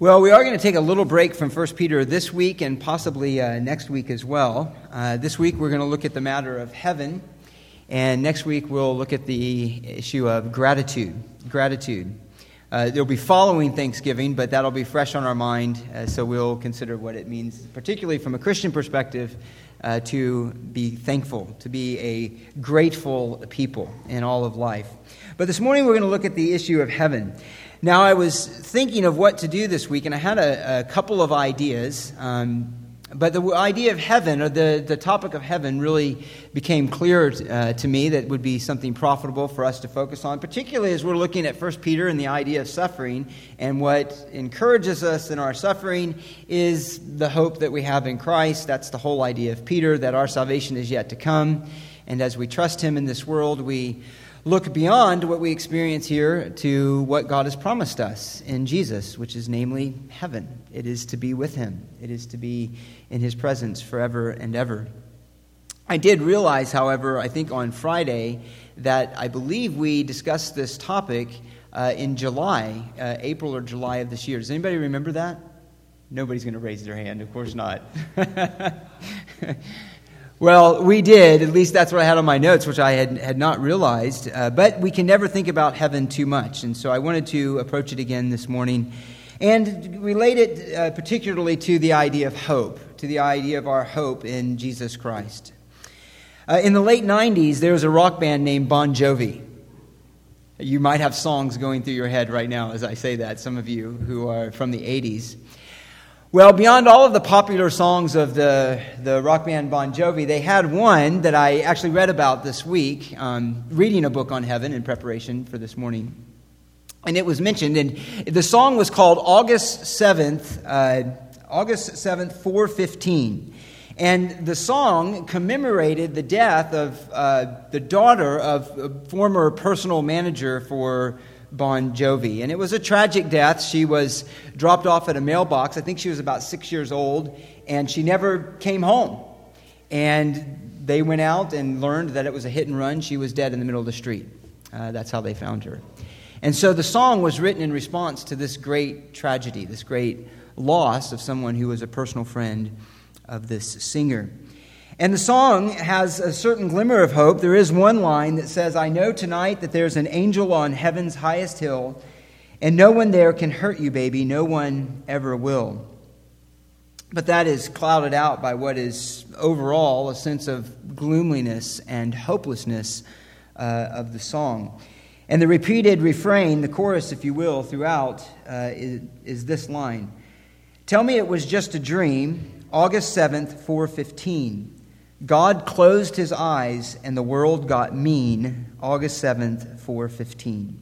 Well, we are going to take a little break from 1 Peter this week and possibly uh, next week as well. Uh, this week we're going to look at the matter of heaven, and next week we'll look at the issue of gratitude. Gratitude. Uh, it'll be following Thanksgiving, but that'll be fresh on our mind, uh, so we'll consider what it means, particularly from a Christian perspective, uh, to be thankful, to be a grateful people in all of life. But this morning we're going to look at the issue of heaven. Now, I was thinking of what to do this week, and I had a, a couple of ideas. Um, but the idea of heaven, or the, the topic of heaven, really became clear uh, to me that would be something profitable for us to focus on, particularly as we're looking at 1 Peter and the idea of suffering. And what encourages us in our suffering is the hope that we have in Christ. That's the whole idea of Peter, that our salvation is yet to come. And as we trust Him in this world, we look beyond what we experience here to what God has promised us in Jesus, which is namely heaven. It is to be with Him, it is to be in His presence forever and ever. I did realize, however, I think on Friday, that I believe we discussed this topic uh, in July, uh, April or July of this year. Does anybody remember that? Nobody's going to raise their hand, of course not. Well, we did. At least that's what I had on my notes, which I had, had not realized. Uh, but we can never think about heaven too much. And so I wanted to approach it again this morning and relate it uh, particularly to the idea of hope, to the idea of our hope in Jesus Christ. Uh, in the late 90s, there was a rock band named Bon Jovi. You might have songs going through your head right now as I say that, some of you who are from the 80s. Well, beyond all of the popular songs of the, the rock band Bon Jovi, they had one that I actually read about this week, um, reading a book on heaven in preparation for this morning. And it was mentioned, and the song was called August 7th, uh, August 7th, 415. And the song commemorated the death of uh, the daughter of a former personal manager for Bon Jovi. And it was a tragic death. She was dropped off at a mailbox. I think she was about six years old, and she never came home. And they went out and learned that it was a hit and run. She was dead in the middle of the street. Uh, that's how they found her. And so the song was written in response to this great tragedy, this great loss of someone who was a personal friend of this singer. And the song has a certain glimmer of hope. There is one line that says, I know tonight that there's an angel on heaven's highest hill, and no one there can hurt you, baby. No one ever will. But that is clouded out by what is overall a sense of gloomliness and hopelessness uh, of the song. And the repeated refrain, the chorus, if you will, throughout, uh, is, is this line Tell me it was just a dream, August 7th, 415. God closed his eyes and the world got mean, August 7th, 415.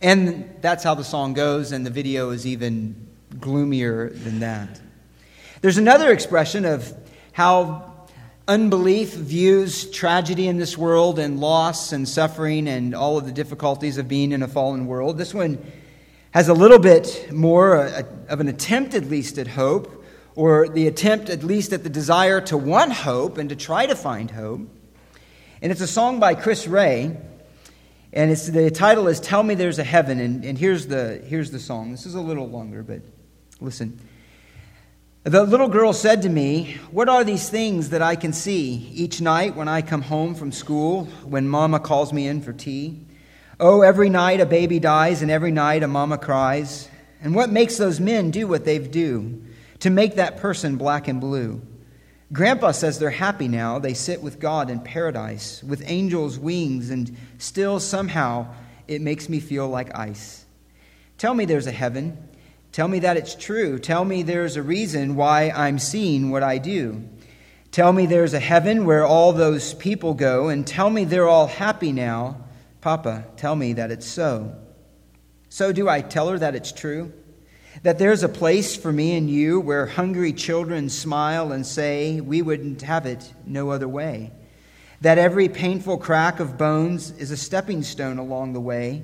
And that's how the song goes, and the video is even gloomier than that. There's another expression of how unbelief views tragedy in this world and loss and suffering and all of the difficulties of being in a fallen world. This one has a little bit more uh, of an attempt, at least, at hope or the attempt, at least at the desire to want hope and to try to find hope. And it's a song by Chris Rea, and it's, the title is Tell Me There's a Heaven. And, and here's, the, here's the song. This is a little longer, but listen. The little girl said to me, What are these things that I can see each night when I come home from school, when mama calls me in for tea? Oh, every night a baby dies, and every night a mama cries. And what makes those men do what they do? To make that person black and blue. Grandpa says they're happy now. They sit with God in paradise with angels' wings, and still somehow it makes me feel like ice. Tell me there's a heaven. Tell me that it's true. Tell me there's a reason why I'm seeing what I do. Tell me there's a heaven where all those people go, and tell me they're all happy now. Papa, tell me that it's so. So, do I tell her that it's true? That there's a place for me and you where hungry children smile and say, We wouldn't have it no other way. That every painful crack of bones is a stepping stone along the way.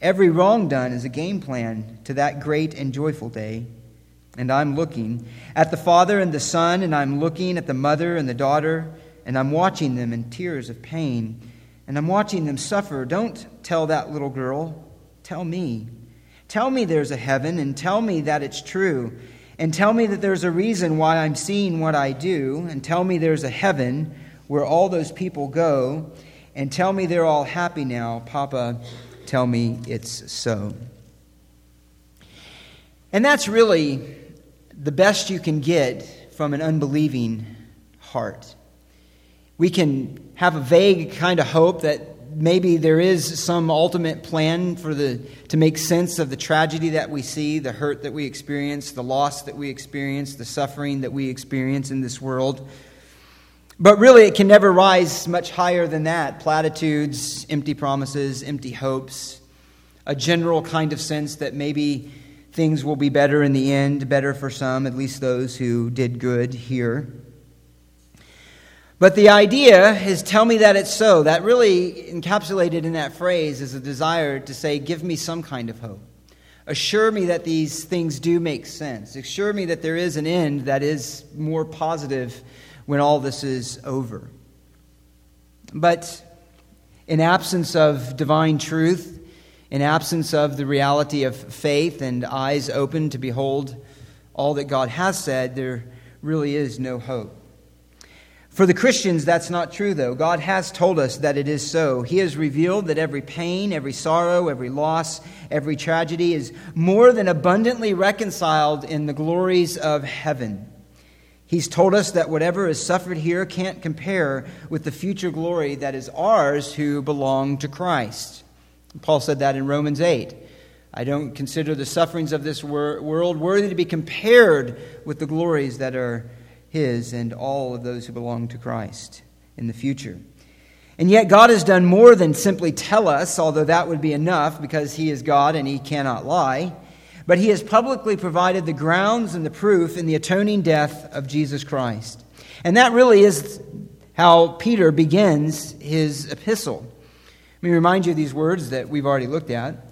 Every wrong done is a game plan to that great and joyful day. And I'm looking at the Father and the Son, and I'm looking at the mother and the daughter, and I'm watching them in tears of pain, and I'm watching them suffer. Don't tell that little girl, tell me. Tell me there's a heaven and tell me that it's true. And tell me that there's a reason why I'm seeing what I do. And tell me there's a heaven where all those people go. And tell me they're all happy now. Papa, tell me it's so. And that's really the best you can get from an unbelieving heart. We can have a vague kind of hope that maybe there is some ultimate plan for the to make sense of the tragedy that we see, the hurt that we experience, the loss that we experience, the suffering that we experience in this world. But really it can never rise much higher than that. Platitudes, empty promises, empty hopes, a general kind of sense that maybe things will be better in the end, better for some, at least those who did good here. But the idea is tell me that it's so. That really encapsulated in that phrase is a desire to say, give me some kind of hope. Assure me that these things do make sense. Assure me that there is an end that is more positive when all this is over. But in absence of divine truth, in absence of the reality of faith and eyes open to behold all that God has said, there really is no hope. For the Christians, that's not true, though. God has told us that it is so. He has revealed that every pain, every sorrow, every loss, every tragedy is more than abundantly reconciled in the glories of heaven. He's told us that whatever is suffered here can't compare with the future glory that is ours who belong to Christ. Paul said that in Romans 8. I don't consider the sufferings of this world worthy to be compared with the glories that are his and all of those who belong to Christ in the future. And yet, God has done more than simply tell us, although that would be enough because He is God and He cannot lie. But He has publicly provided the grounds and the proof in the atoning death of Jesus Christ. And that really is how Peter begins his epistle. Let me remind you of these words that we've already looked at.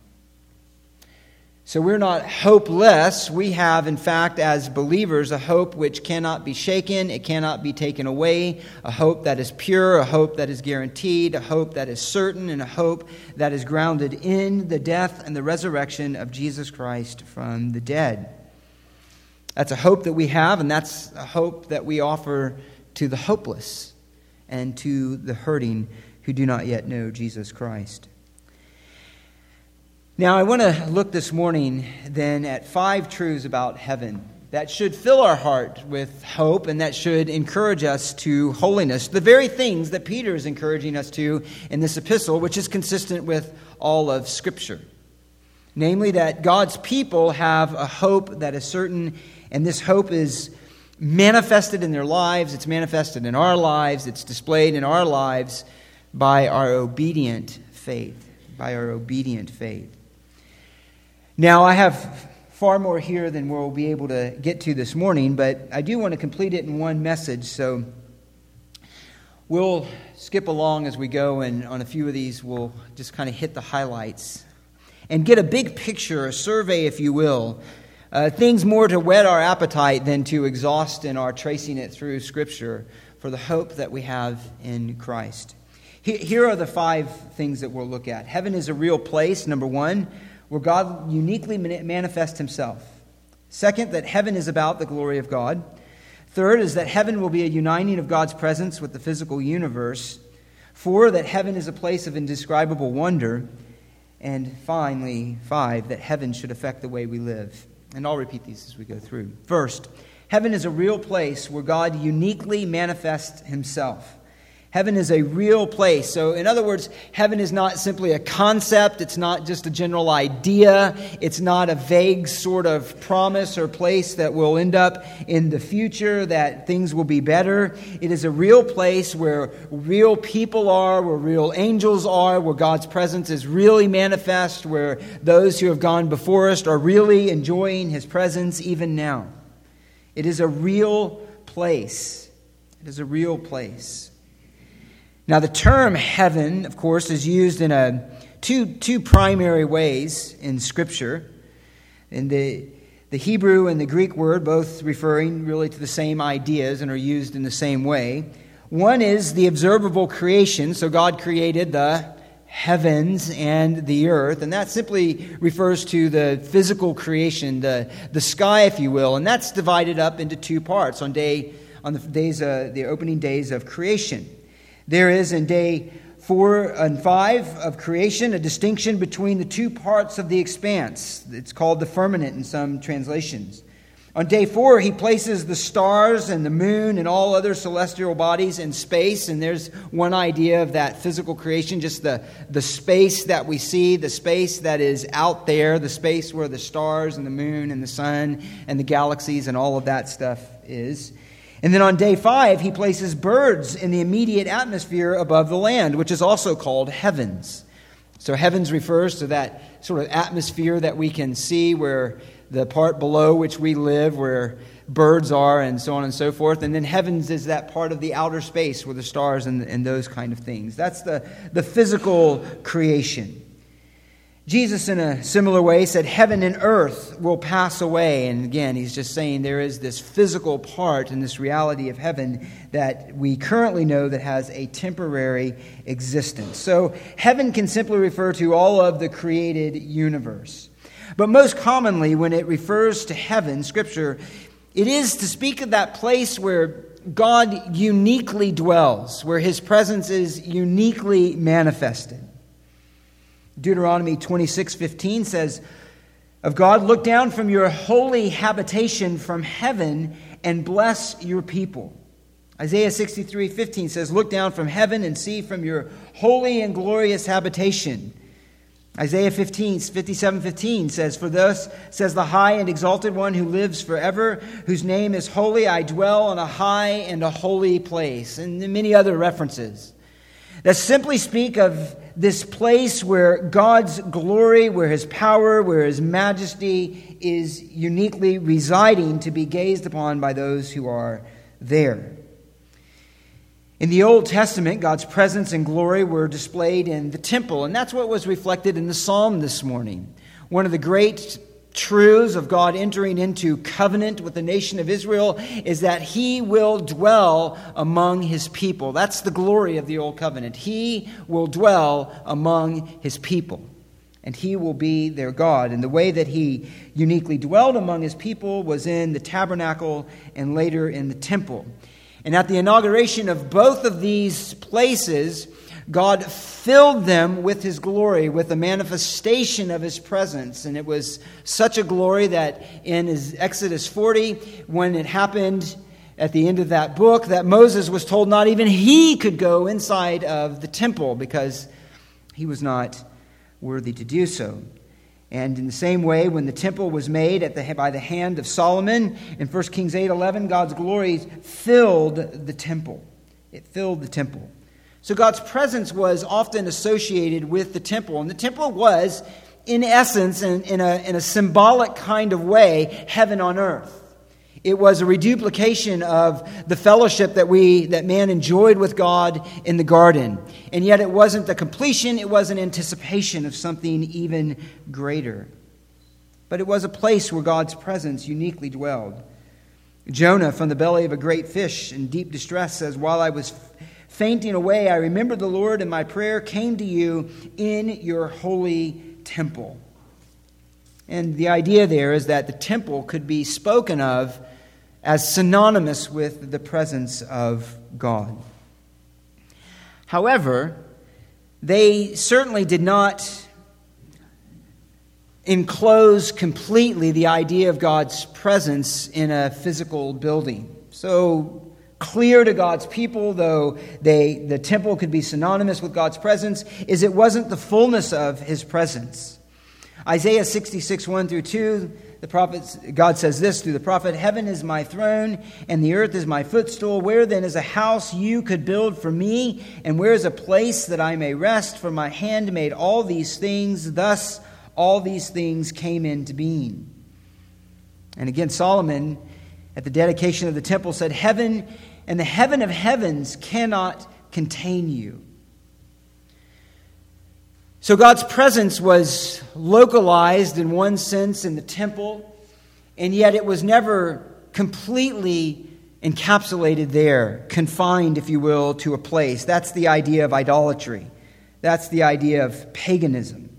So we're not hopeless. We have, in fact, as believers, a hope which cannot be shaken, it cannot be taken away, a hope that is pure, a hope that is guaranteed, a hope that is certain, and a hope that is grounded in the death and the resurrection of Jesus Christ from the dead. That's a hope that we have, and that's a hope that we offer to the hopeless and to the hurting who do not yet know Jesus Christ. Now, I want to look this morning then at five truths about heaven that should fill our heart with hope and that should encourage us to holiness. The very things that Peter is encouraging us to in this epistle, which is consistent with all of Scripture. Namely, that God's people have a hope that is certain, and this hope is manifested in their lives, it's manifested in our lives, it's displayed in our lives by our obedient faith. By our obedient faith. Now, I have far more here than we'll be able to get to this morning, but I do want to complete it in one message, so we'll skip along as we go, and on a few of these, we'll just kind of hit the highlights and get a big picture, a survey, if you will. Uh, things more to whet our appetite than to exhaust in our tracing it through Scripture for the hope that we have in Christ. Here are the five things that we'll look at. Heaven is a real place, number one where God uniquely manifests himself. Second, that heaven is about the glory of God. Third is that heaven will be a uniting of God's presence with the physical universe. Four, that heaven is a place of indescribable wonder. And finally, five, that heaven should affect the way we live. And I'll repeat these as we go through. First, heaven is a real place where God uniquely manifests himself. Heaven is a real place. So, in other words, heaven is not simply a concept. It's not just a general idea. It's not a vague sort of promise or place that will end up in the future, that things will be better. It is a real place where real people are, where real angels are, where God's presence is really manifest, where those who have gone before us are really enjoying his presence even now. It is a real place. It is a real place. Now, the term heaven, of course, is used in a, two, two primary ways in Scripture. In the, the Hebrew and the Greek word, both referring really to the same ideas and are used in the same way. One is the observable creation, so God created the heavens and the earth, and that simply refers to the physical creation, the, the sky, if you will, and that's divided up into two parts on day on the days, uh, the opening days of creation. There is in day four and five of creation a distinction between the two parts of the expanse. It's called the firmament in some translations. On day four, he places the stars and the moon and all other celestial bodies in space. And there's one idea of that physical creation just the, the space that we see, the space that is out there, the space where the stars and the moon and the sun and the galaxies and all of that stuff is. And then on day five, he places birds in the immediate atmosphere above the land, which is also called heavens. So, heavens refers to that sort of atmosphere that we can see where the part below which we live, where birds are, and so on and so forth. And then heavens is that part of the outer space where the stars and, and those kind of things. That's the, the physical creation. Jesus, in a similar way, said, Heaven and earth will pass away. And again, he's just saying there is this physical part in this reality of heaven that we currently know that has a temporary existence. So, heaven can simply refer to all of the created universe. But most commonly, when it refers to heaven, Scripture, it is to speak of that place where God uniquely dwells, where his presence is uniquely manifested. Deuteronomy 26:15 says, "Of God, look down from your holy habitation from heaven and bless your people." Isaiah 63:15 says, "Look down from heaven and see from your holy and glorious habitation." Isaiah 15, 57, 15 says, For thus says the high and exalted one who lives forever, whose name is holy, I dwell on a high and a holy place. And many other references that simply speak of this place where God's glory, where his power, where his majesty is uniquely residing to be gazed upon by those who are there. In the Old Testament, God's presence and glory were displayed in the temple, and that's what was reflected in the psalm this morning. One of the great truths of God entering into covenant with the nation of Israel is that he will dwell among his people. That's the glory of the old covenant. He will dwell among his people. And he will be their God. And the way that he uniquely dwelled among his people was in the tabernacle and later in the temple. And at the inauguration of both of these places, God filled them with his glory, with a manifestation of his presence. And it was such a glory that in Exodus 40, when it happened at the end of that book, that Moses was told not even he could go inside of the temple because he was not worthy to do so. And in the same way, when the temple was made the, by the hand of Solomon in 1 Kings 8 11, God's glory filled the temple. It filled the temple. So God's presence was often associated with the temple. And the temple was, in essence, in, in, a, in a symbolic kind of way, heaven on earth. It was a reduplication of the fellowship that we that man enjoyed with God in the garden. And yet it wasn't the completion, it was an anticipation of something even greater. But it was a place where God's presence uniquely dwelled. Jonah, from the belly of a great fish in deep distress, says, While I was Fainting away, I remembered the Lord, and my prayer came to you in your holy temple. And the idea there is that the temple could be spoken of as synonymous with the presence of God. However, they certainly did not enclose completely the idea of God's presence in a physical building. So clear to God's people, though they, the temple could be synonymous with God's presence, is it wasn't the fullness of his presence. Isaiah 66, 1 through 2, the prophet, God says this through the prophet Heaven is my throne, and the earth is my footstool. Where then is a house you could build for me? And where is a place that I may rest? For my hand made all these things. Thus all these things came into being. And again, Solomon, at the dedication of the temple, said, Heaven and the heaven of heavens cannot contain you. So God's presence was localized in one sense in the temple, and yet it was never completely encapsulated there, confined, if you will, to a place. That's the idea of idolatry. That's the idea of paganism.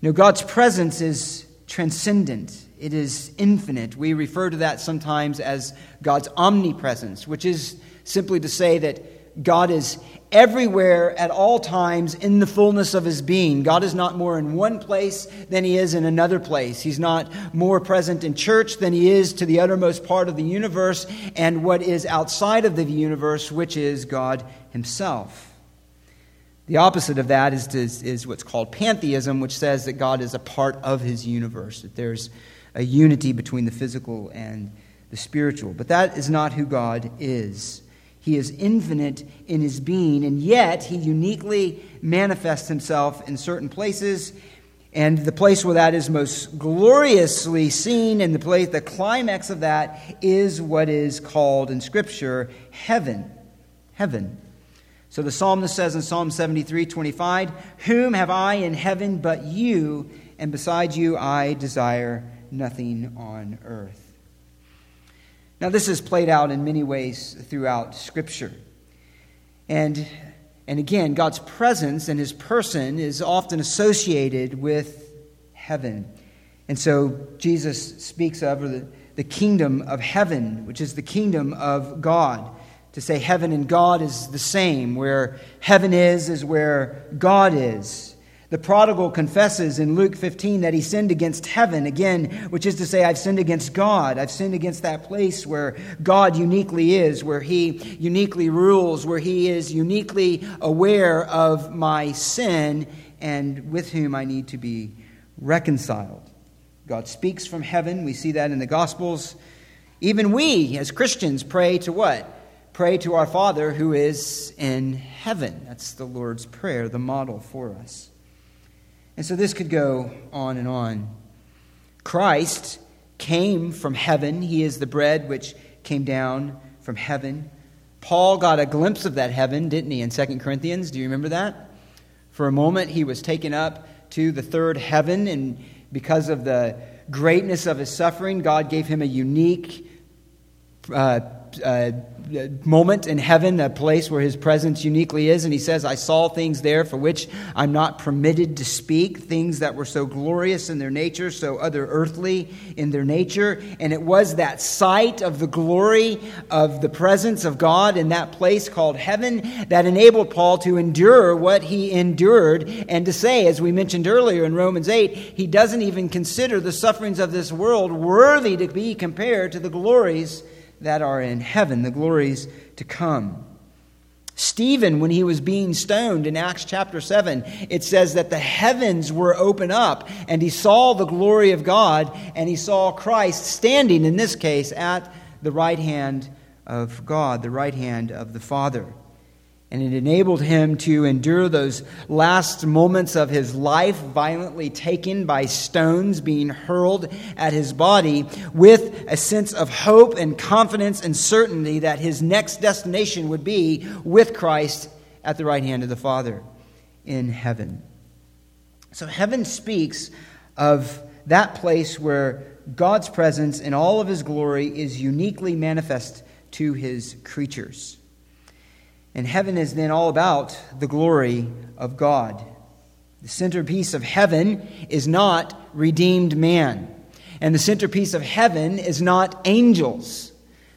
Know, God's presence is transcendent, it is infinite. We refer to that sometimes as God's omnipresence, which is simply to say that God is everywhere at all times in the fullness of his being. God is not more in one place than he is in another place. He's not more present in church than he is to the uttermost part of the universe and what is outside of the universe, which is God himself. The opposite of that is, is, is what's called pantheism, which says that God is a part of his universe, that there's a unity between the physical and the spiritual. But that is not who God is. He is infinite in his being, and yet he uniquely manifests himself in certain places. And the place where that is most gloriously seen, and the place, the climax of that, is what is called in Scripture heaven. Heaven. So the psalmist says in Psalm 73 25, Whom have I in heaven but you, and besides you I desire nothing on earth. Now, this is played out in many ways throughout Scripture. And, and again, God's presence and his person is often associated with heaven. And so Jesus speaks of the, the kingdom of heaven, which is the kingdom of God to say heaven and God is the same. Where heaven is, is where God is. The prodigal confesses in Luke 15 that he sinned against heaven, again, which is to say, I've sinned against God. I've sinned against that place where God uniquely is, where he uniquely rules, where he is uniquely aware of my sin and with whom I need to be reconciled. God speaks from heaven. We see that in the Gospels. Even we, as Christians, pray to what? Pray to our Father who is in heaven. That's the Lord's Prayer, the model for us. And so this could go on and on. Christ came from heaven, He is the bread which came down from heaven. Paul got a glimpse of that heaven, didn't he, in 2 Corinthians? Do you remember that? For a moment, he was taken up to the third heaven, and because of the greatness of his suffering, God gave him a unique uh, uh, moment in heaven, a place where his presence uniquely is. And he says, I saw things there for which I'm not permitted to speak, things that were so glorious in their nature, so other earthly in their nature. And it was that sight of the glory of the presence of God in that place called heaven that enabled Paul to endure what he endured and to say, as we mentioned earlier in Romans 8, he doesn't even consider the sufferings of this world worthy to be compared to the glories that are in heaven, the glories to come. Stephen, when he was being stoned in Acts chapter 7, it says that the heavens were open up and he saw the glory of God and he saw Christ standing, in this case, at the right hand of God, the right hand of the Father. And it enabled him to endure those last moments of his life, violently taken by stones being hurled at his body, with a sense of hope and confidence and certainty that his next destination would be with Christ at the right hand of the Father in heaven. So, heaven speaks of that place where God's presence in all of his glory is uniquely manifest to his creatures. And heaven is then all about the glory of God. The centerpiece of heaven is not redeemed man. And the centerpiece of heaven is not angels.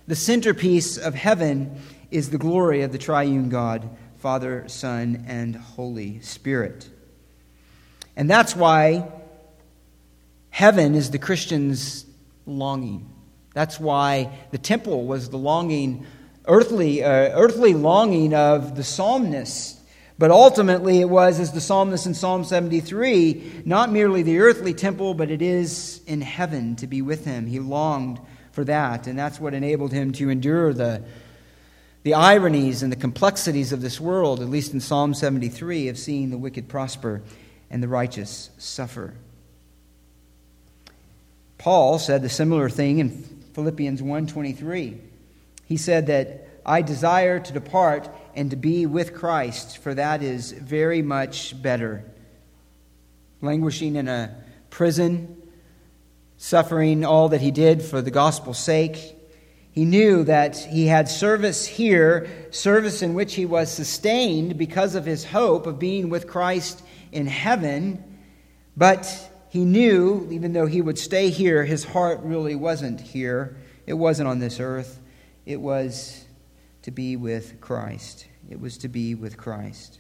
The centerpiece of heaven is the glory of the triune God, Father, Son, and Holy Spirit. And that's why heaven is the Christian's longing. That's why the temple was the longing earthly, uh, earthly longing of the psalmist. But ultimately, it was, as the psalmist in Psalm 73, not merely the earthly temple, but it is in heaven to be with him. He longed for that, and that's what enabled him to endure the, the ironies and the complexities of this world, at least in Psalm 73, of seeing the wicked prosper and the righteous suffer. Paul said the similar thing in Philippians 1:23. He said that I desire to depart and to be with Christ, for that is very much better. Languishing in a prison, suffering all that he did for the gospel's sake, he knew that he had service here, service in which he was sustained because of his hope of being with Christ in heaven, but he knew, even though he would stay here, his heart really wasn't here. It wasn't on this earth. It was to be with Christ. It was to be with Christ.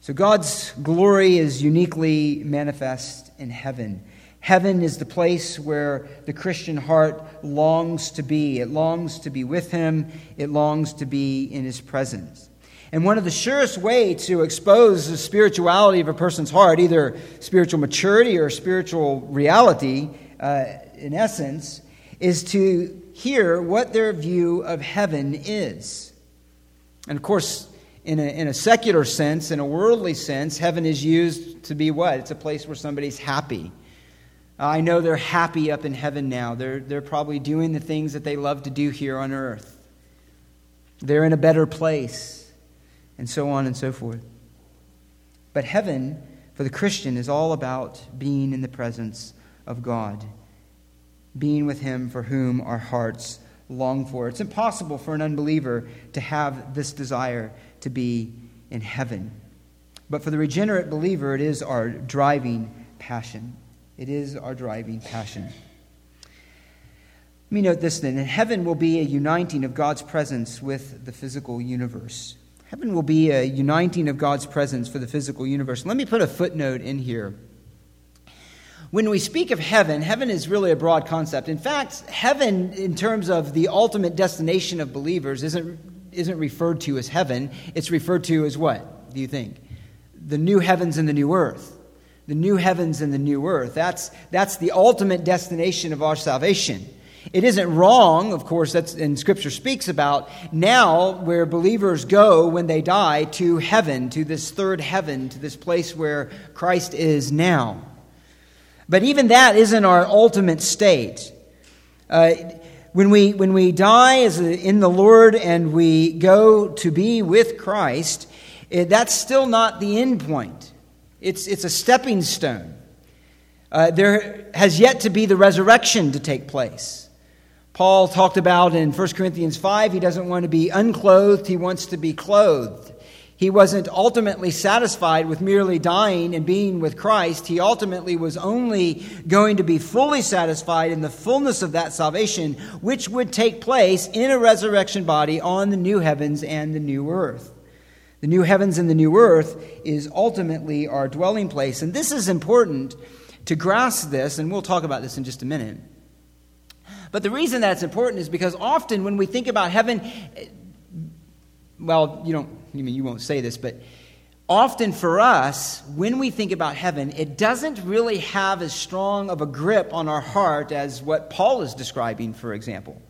So God's glory is uniquely manifest in heaven. Heaven is the place where the Christian heart longs to be. It longs to be with Him, it longs to be in His presence. And one of the surest ways to expose the spirituality of a person's heart, either spiritual maturity or spiritual reality, uh, in essence, is to hear what their view of heaven is. And of course, in a, in a secular sense, in a worldly sense, heaven is used to be what? It's a place where somebody's happy I know they're happy up in heaven now. They're, they're probably doing the things that they love to do here on earth. They're in a better place, and so on and so forth. But heaven, for the Christian, is all about being in the presence of God, being with Him for whom our hearts long for. It's impossible for an unbeliever to have this desire to be in heaven. But for the regenerate believer, it is our driving passion. It is our driving passion. Let me note this then. Heaven will be a uniting of God's presence with the physical universe. Heaven will be a uniting of God's presence for the physical universe. Let me put a footnote in here. When we speak of heaven, heaven is really a broad concept. In fact, heaven, in terms of the ultimate destination of believers, isn't, isn't referred to as heaven. It's referred to as what, do you think? The new heavens and the new earth the new heavens and the new earth. That's, that's the ultimate destination of our salvation. It isn't wrong, of course, that's and scripture speaks about now where believers go when they die to heaven, to this third heaven, to this place where Christ is now. But even that isn't our ultimate state. Uh, when we, when we die as a, in the Lord and we go to be with Christ, it, that's still not the end point. It's, it's a stepping stone. Uh, there has yet to be the resurrection to take place. Paul talked about in 1 Corinthians 5, he doesn't want to be unclothed, he wants to be clothed. He wasn't ultimately satisfied with merely dying and being with Christ. He ultimately was only going to be fully satisfied in the fullness of that salvation, which would take place in a resurrection body on the new heavens and the new earth. The new heavens and the new earth is ultimately our dwelling place. And this is important to grasp this, and we'll talk about this in just a minute. But the reason that's important is because often when we think about heaven, well, you don't, I mean, you won't say this, but often for us, when we think about heaven, it doesn't really have as strong of a grip on our heart as what Paul is describing, for example.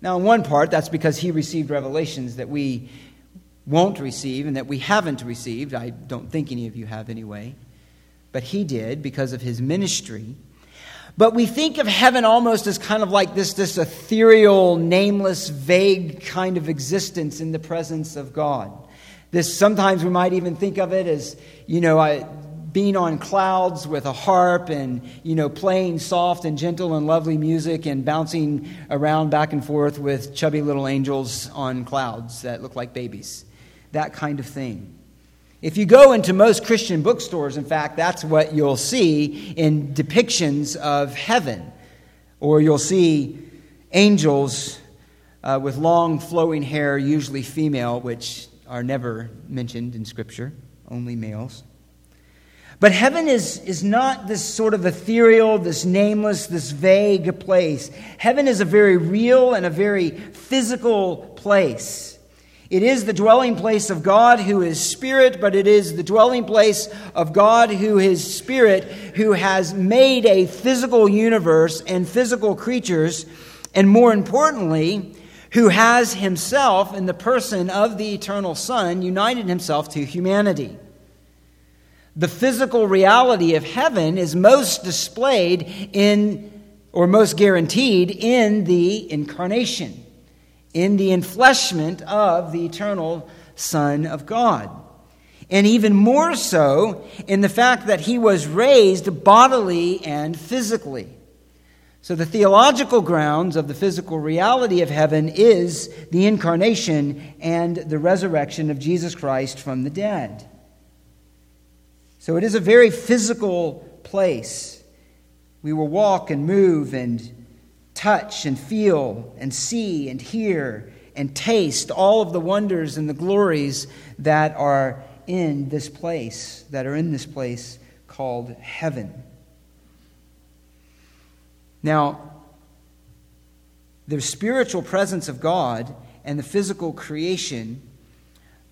Now, in one part, that's because he received revelations that we won't receive and that we haven't received. I don't think any of you have anyway. But he did because of his ministry. But we think of heaven almost as kind of like this, this ethereal, nameless, vague kind of existence in the presence of God. This sometimes we might even think of it as, you know, I, being on clouds with a harp and you know playing soft and gentle and lovely music and bouncing around back and forth with chubby little angels on clouds that look like babies that kind of thing. If you go into most Christian bookstores, in fact, that's what you'll see in depictions of heaven. Or you'll see angels uh, with long flowing hair, usually female, which are never mentioned in Scripture, only males. But heaven is, is not this sort of ethereal, this nameless, this vague place. Heaven is a very real and a very physical place. It is the dwelling place of God who is spirit, but it is the dwelling place of God who is spirit, who has made a physical universe and physical creatures, and more importantly, who has himself, in the person of the eternal Son, united himself to humanity. The physical reality of heaven is most displayed in, or most guaranteed, in the incarnation in the enfleshment of the eternal Son of God. And even more so in the fact that he was raised bodily and physically. So, the theological grounds of the physical reality of heaven is the incarnation and the resurrection of Jesus Christ from the dead. So, it is a very physical place. We will walk and move and touch and feel and see and hear and taste all of the wonders and the glories that are in this place, that are in this place called heaven. Now, the spiritual presence of God and the physical creation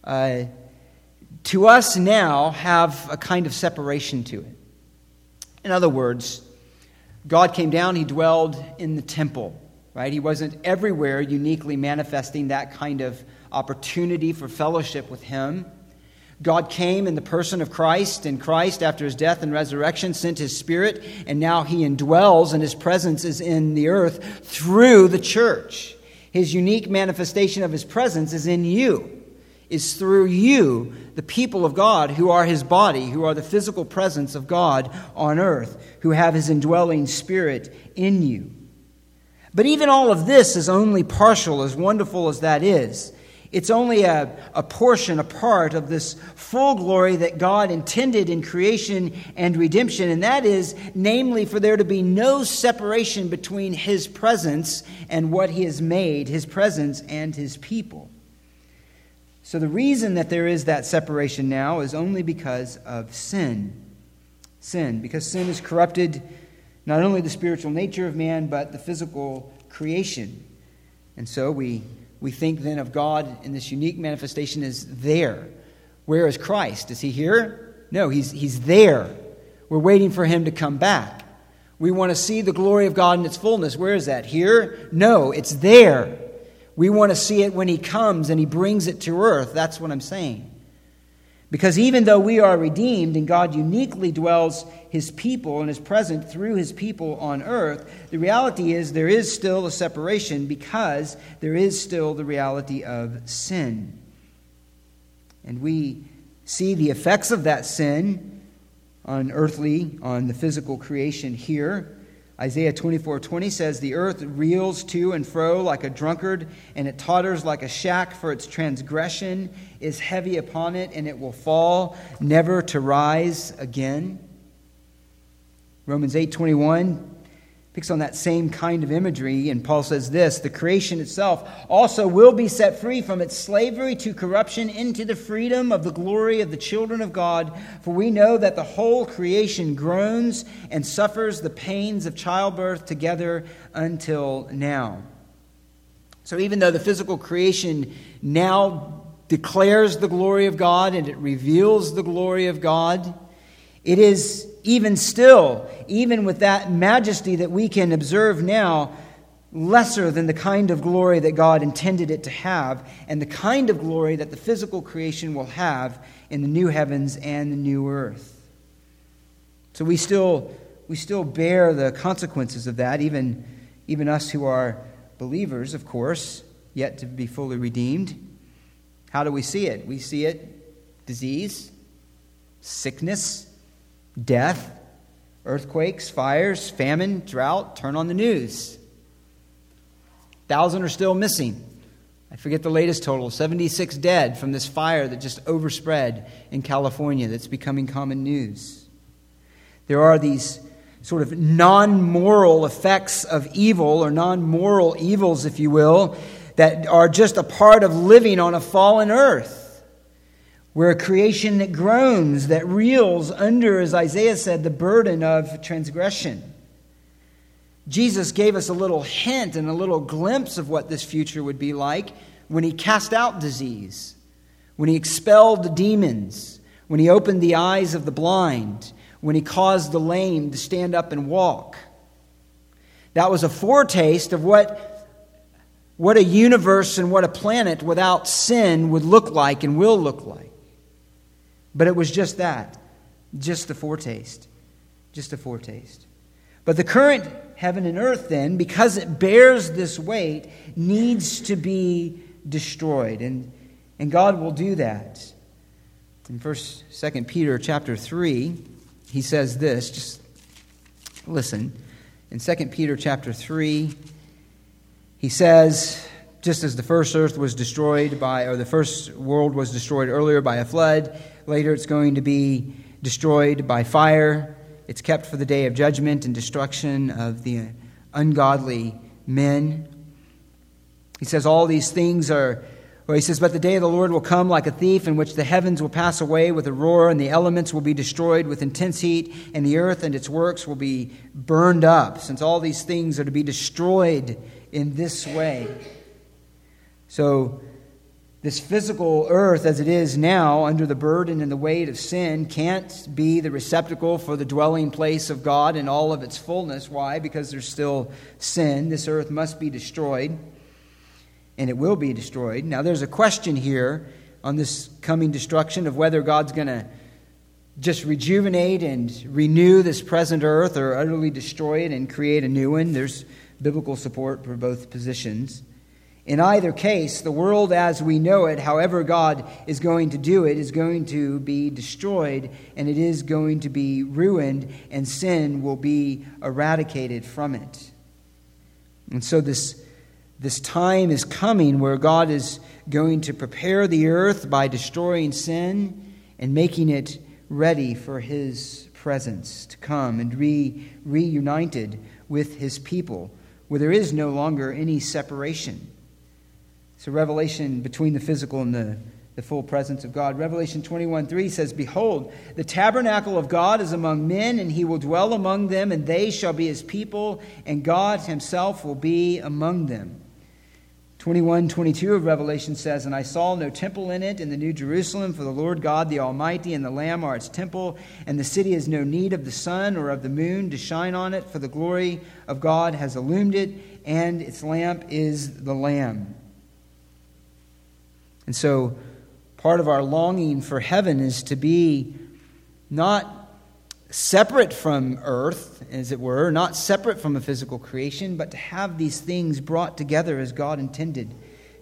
uh, to us now have a kind of separation to it. In other words, God came down, he dwelled in the temple, right? He wasn't everywhere uniquely manifesting that kind of opportunity for fellowship with him. God came in the person of Christ, and Christ, after his death and resurrection, sent his Spirit, and now he indwells, and his presence is in the earth through the church. His unique manifestation of his presence is in you is through you, the people of God, who are his body, who are the physical presence of God on earth, who have his indwelling spirit in you. But even all of this is only partial, as wonderful as that is. It's only a, a portion, a part of this full glory that God intended in creation and redemption, and that is, namely, for there to be no separation between His presence and what He has made, His presence and His people. So the reason that there is that separation now is only because of sin. Sin, because sin has corrupted not only the spiritual nature of man, but the physical creation. And so we, we think then of God in this unique manifestation as there. Where is Christ? Is he here? No, he's, he's there. We're waiting for him to come back. We want to see the glory of God in its fullness. Where is that? Here? No, it's there. We want to see it when He comes and He brings it to earth. That's what I'm saying. Because even though we are redeemed and God uniquely dwells His people and is present through His people on earth, the reality is there is still a separation because there is still the reality of sin. And we see the effects of that sin on earthly, on the physical creation here. Isaiah 24 20 says, The earth reels to and fro like a drunkard, and it totters like a shack, for its transgression is heavy upon it, and it will fall, never to rise again. Romans 8 21 picks on that same kind of imagery, and Paul says this the creation itself also will be set free from its slavery to corruption into the freedom of the glory of the children of God. For we know that the whole creation groans and suffers the pains of childbirth together until now. So even though the physical creation now declares the glory of God and it reveals the glory of God, it is even still, even with that majesty that we can observe now, lesser than the kind of glory that God intended it to have, and the kind of glory that the physical creation will have in the new heavens and the new earth. So we still, we still bear the consequences of that, even, even us who are believers, of course, yet to be fully redeemed. How do we see it? We see it disease, sickness, death, earthquakes, fires, famine, drought. Turn on the news. Thousand are still missing. I forget the latest total 76 dead from this fire that just overspread in California that's becoming common news. There are these sort of non moral effects of evil, or non moral evils, if you will, that are just a part of living on a fallen earth. We're a creation that groans, that reels under, as Isaiah said, the burden of transgression. Jesus gave us a little hint and a little glimpse of what this future would be like when he cast out disease, when he expelled demons, when he opened the eyes of the blind, when he caused the lame to stand up and walk. That was a foretaste of what, what a universe and what a planet without sin would look like and will look like. But it was just that, just a foretaste. Just a foretaste. But the current heaven and earth, then, because it bears this weight, needs to be destroyed. And, and God will do that. In first, second Peter chapter 3, he says this, just listen. In second Peter chapter 3, he says, just as the first earth was destroyed by, or the first world was destroyed earlier by a flood, later it's going to be destroyed by fire. It's kept for the day of judgment and destruction of the ungodly men. He says all these things are, well, he says, but the day of the Lord will come like a thief, in which the heavens will pass away with a roar, and the elements will be destroyed with intense heat, and the earth and its works will be burned up, since all these things are to be destroyed in this way. So, this physical earth as it is now, under the burden and the weight of sin, can't be the receptacle for the dwelling place of God in all of its fullness. Why? Because there's still sin. This earth must be destroyed, and it will be destroyed. Now, there's a question here on this coming destruction of whether God's going to just rejuvenate and renew this present earth or utterly destroy it and create a new one. There's biblical support for both positions. In either case, the world as we know it, however God is going to do it, is going to be destroyed and it is going to be ruined, and sin will be eradicated from it. And so, this, this time is coming where God is going to prepare the earth by destroying sin and making it ready for His presence to come and be reunited with His people, where there is no longer any separation. So, revelation between the physical and the, the full presence of God. Revelation 21 3 says, Behold, the tabernacle of God is among men, and he will dwell among them, and they shall be his people, and God himself will be among them. 21 22 of Revelation says, And I saw no temple in it in the New Jerusalem, for the Lord God the Almighty and the Lamb are its temple, and the city has no need of the sun or of the moon to shine on it, for the glory of God has illumined it, and its lamp is the Lamb. And so, part of our longing for heaven is to be not separate from earth, as it were, not separate from a physical creation, but to have these things brought together as God intended.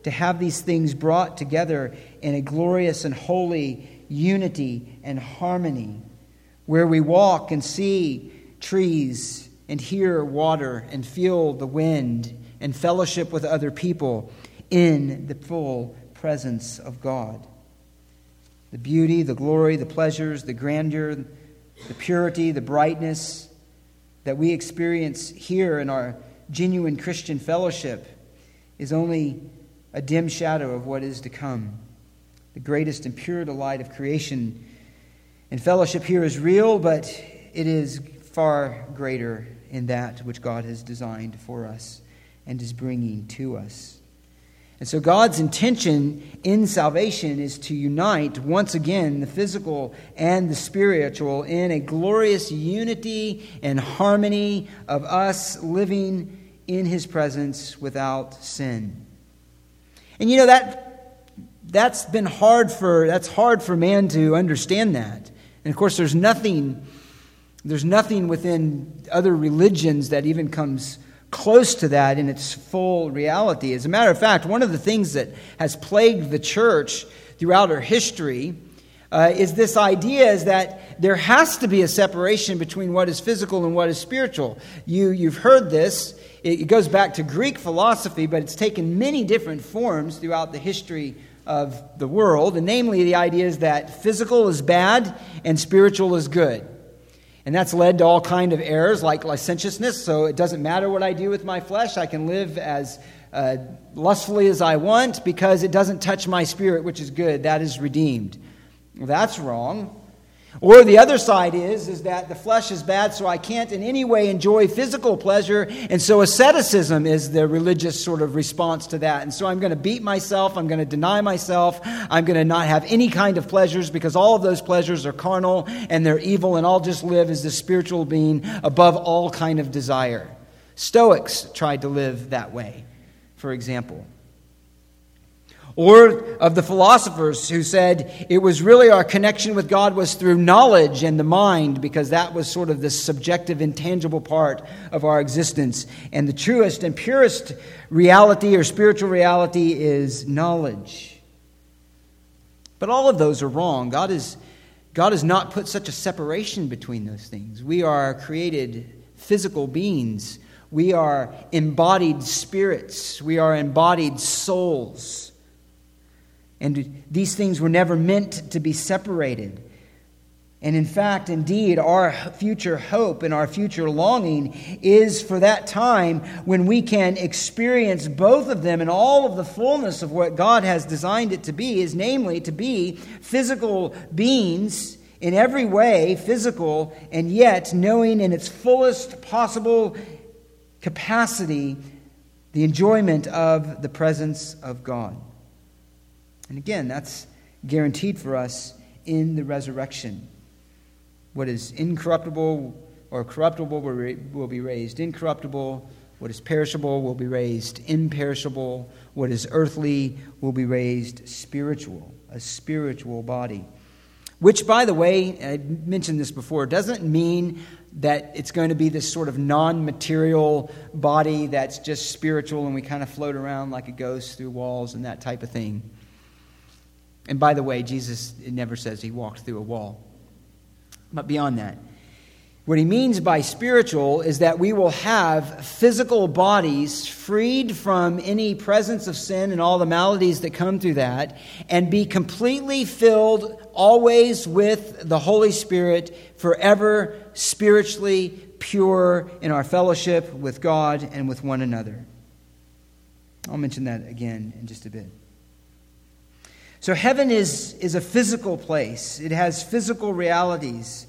To have these things brought together in a glorious and holy unity and harmony, where we walk and see trees and hear water and feel the wind and fellowship with other people in the full presence of God. The beauty, the glory, the pleasures, the grandeur, the purity, the brightness that we experience here in our genuine Christian fellowship is only a dim shadow of what is to come. The greatest and pure delight of creation and fellowship here is real, but it is far greater in that which God has designed for us and is bringing to us. And so God's intention in salvation is to unite once again the physical and the spiritual in a glorious unity and harmony of us living in his presence without sin. And you know that that's been hard for that's hard for man to understand that. And of course there's nothing there's nothing within other religions that even comes close to that in its full reality. As a matter of fact, one of the things that has plagued the church throughout our history uh, is this idea is that there has to be a separation between what is physical and what is spiritual. You, you've heard this. It, it goes back to Greek philosophy, but it's taken many different forms throughout the history of the world. And namely, the idea is that physical is bad and spiritual is good. And that's led to all kind of errors like licentiousness. So it doesn't matter what I do with my flesh. I can live as uh, lustfully as I want because it doesn't touch my spirit, which is good. That is redeemed. Well, that's wrong. Or the other side is, is that the flesh is bad, so I can't in any way enjoy physical pleasure. And so asceticism is the religious sort of response to that. And so I'm going to beat myself. I'm going to deny myself. I'm going to not have any kind of pleasures because all of those pleasures are carnal and they're evil. And I'll just live as the spiritual being above all kind of desire. Stoics tried to live that way, for example. Or of the philosophers who said it was really our connection with God was through knowledge and the mind, because that was sort of the subjective, intangible part of our existence. And the truest and purest reality or spiritual reality is knowledge. But all of those are wrong. God, is, God has not put such a separation between those things. We are created physical beings, we are embodied spirits, we are embodied souls. And these things were never meant to be separated. And in fact, indeed, our future hope and our future longing is for that time when we can experience both of them in all of the fullness of what God has designed it to be, is namely to be physical beings in every way, physical, and yet knowing in its fullest possible capacity the enjoyment of the presence of God. And again, that's guaranteed for us in the resurrection. What is incorruptible or corruptible will be raised incorruptible. What is perishable will be raised imperishable. What is earthly will be raised spiritual, a spiritual body. Which, by the way, I mentioned this before, doesn't mean that it's going to be this sort of non material body that's just spiritual and we kind of float around like a ghost through walls and that type of thing. And by the way, Jesus never says he walked through a wall. But beyond that, what he means by spiritual is that we will have physical bodies freed from any presence of sin and all the maladies that come through that, and be completely filled always with the Holy Spirit, forever spiritually pure in our fellowship with God and with one another. I'll mention that again in just a bit. So, heaven is, is a physical place, it has physical realities,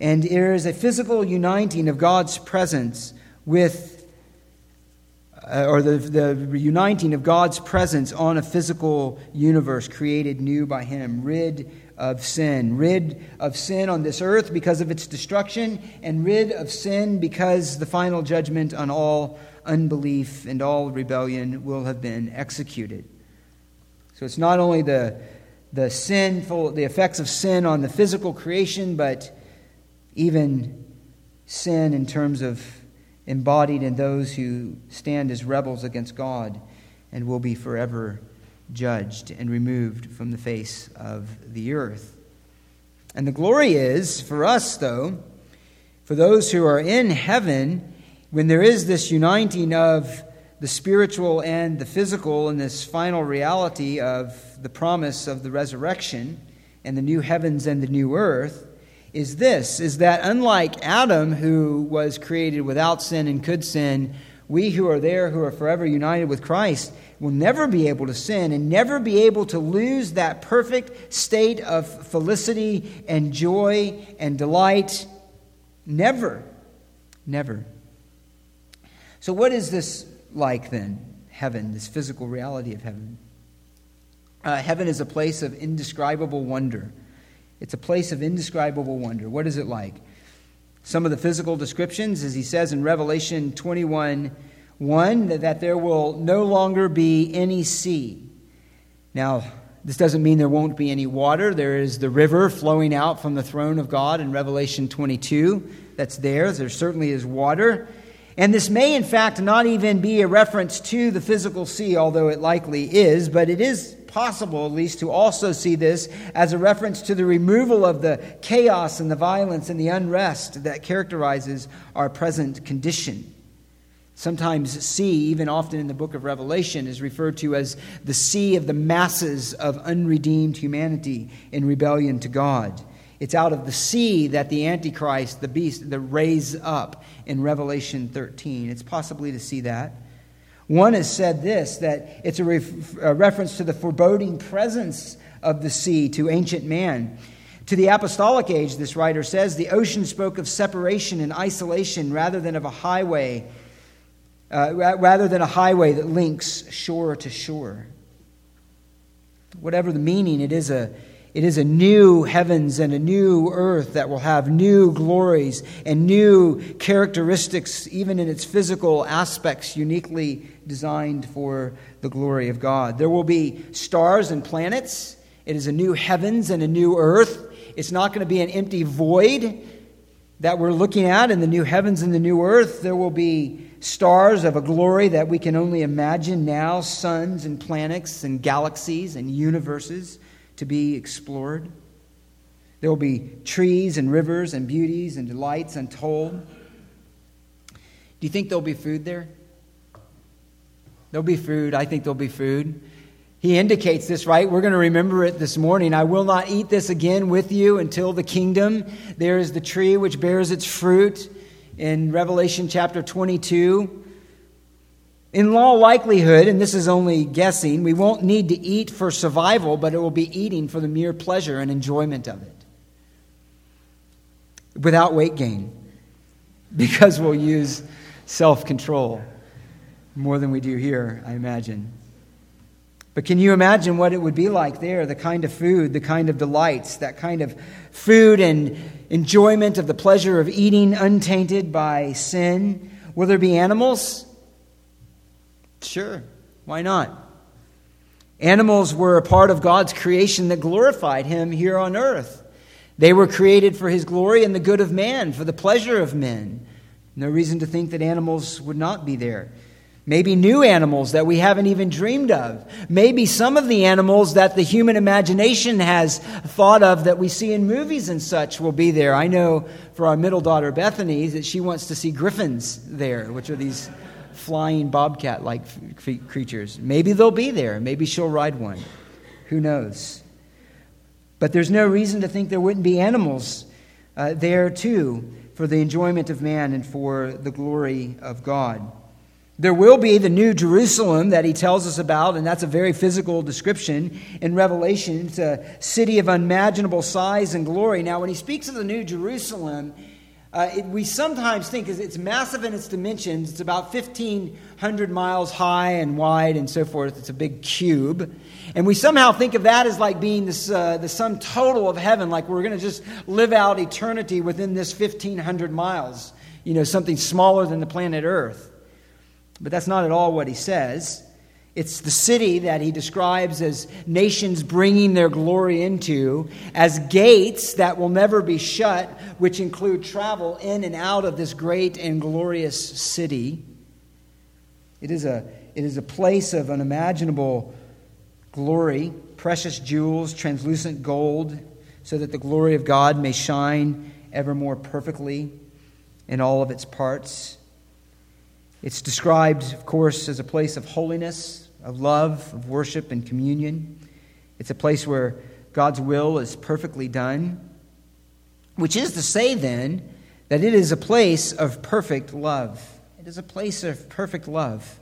and there is a physical uniting of God's presence with, uh, or the, the uniting of God's presence on a physical universe created new by Him, rid of sin, rid of sin on this earth because of its destruction, and rid of sin because the final judgment on all unbelief and all rebellion will have been executed. So it's not only the, the sinful, the effects of sin on the physical creation, but even sin in terms of embodied in those who stand as rebels against God and will be forever judged and removed from the face of the earth. And the glory is, for us, though, for those who are in heaven, when there is this uniting of the spiritual and the physical in this final reality of the promise of the resurrection and the new heavens and the new earth is this is that unlike Adam who was created without sin and could sin we who are there who are forever united with Christ will never be able to sin and never be able to lose that perfect state of felicity and joy and delight. Never. Never. So what is this like then? Heaven, this physical reality of heaven. Uh, heaven is a place of indescribable wonder. It's a place of indescribable wonder. What is it like? Some of the physical descriptions, as he says in Revelation 21 1, that there will no longer be any sea. Now, this doesn't mean there won't be any water. There is the river flowing out from the throne of God in Revelation 22 that's there. There certainly is water. And this may, in fact, not even be a reference to the physical sea, although it likely is, but it is possible, at least, to also see this as a reference to the removal of the chaos and the violence and the unrest that characterizes our present condition. Sometimes, sea, even often in the book of Revelation, is referred to as the sea of the masses of unredeemed humanity in rebellion to God. It's out of the sea that the Antichrist, the beast, the raise up in Revelation 13. It's possibly to see that. One has said this that it's a, ref, a reference to the foreboding presence of the sea to ancient man. To the apostolic age, this writer says, the ocean spoke of separation and isolation rather than of a highway, uh, rather than a highway that links shore to shore. Whatever the meaning, it is a it is a new heavens and a new earth that will have new glories and new characteristics, even in its physical aspects, uniquely designed for the glory of God. There will be stars and planets. It is a new heavens and a new earth. It's not going to be an empty void that we're looking at in the new heavens and the new earth. There will be stars of a glory that we can only imagine now, suns and planets and galaxies and universes to be explored. There will be trees and rivers and beauties and delights untold. Do you think there'll be food there? There'll be food. I think there'll be food. He indicates this, right? We're going to remember it this morning. I will not eat this again with you until the kingdom. There is the tree which bears its fruit in Revelation chapter 22. In all likelihood, and this is only guessing, we won't need to eat for survival, but it will be eating for the mere pleasure and enjoyment of it. Without weight gain, because we'll use self control more than we do here, I imagine. But can you imagine what it would be like there? The kind of food, the kind of delights, that kind of food and enjoyment of the pleasure of eating untainted by sin. Will there be animals? Sure, why not? Animals were a part of God's creation that glorified Him here on earth. They were created for His glory and the good of man, for the pleasure of men. No reason to think that animals would not be there. Maybe new animals that we haven't even dreamed of. Maybe some of the animals that the human imagination has thought of that we see in movies and such will be there. I know for our middle daughter Bethany that she wants to see griffins there, which are these flying bobcat like creatures. Maybe they'll be there. Maybe she'll ride one. Who knows? But there's no reason to think there wouldn't be animals uh, there too for the enjoyment of man and for the glory of God. There will be the new Jerusalem that he tells us about, and that's a very physical description in Revelation. It's a city of unimaginable size and glory. Now, when he speaks of the new Jerusalem, uh, it, we sometimes think it's massive in its dimensions. It's about 1,500 miles high and wide and so forth. It's a big cube. And we somehow think of that as like being this, uh, the sum total of heaven, like we're going to just live out eternity within this 1,500 miles, you know, something smaller than the planet Earth. But that's not at all what he says. It's the city that he describes as nations bringing their glory into, as gates that will never be shut, which include travel in and out of this great and glorious city. It is a, it is a place of unimaginable glory, precious jewels, translucent gold, so that the glory of God may shine ever more perfectly in all of its parts. It's described, of course, as a place of holiness, of love, of worship, and communion. It's a place where God's will is perfectly done, which is to say, then, that it is a place of perfect love. It is a place of perfect love.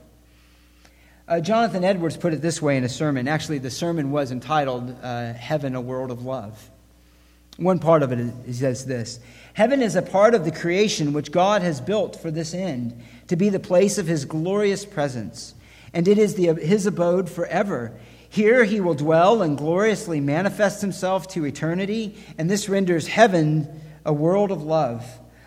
Uh, Jonathan Edwards put it this way in a sermon. Actually, the sermon was entitled uh, Heaven, a World of Love. One part of it says this Heaven is a part of the creation which God has built for this end, to be the place of his glorious presence. And it is the, his abode forever. Here he will dwell and gloriously manifest himself to eternity, and this renders heaven a world of love.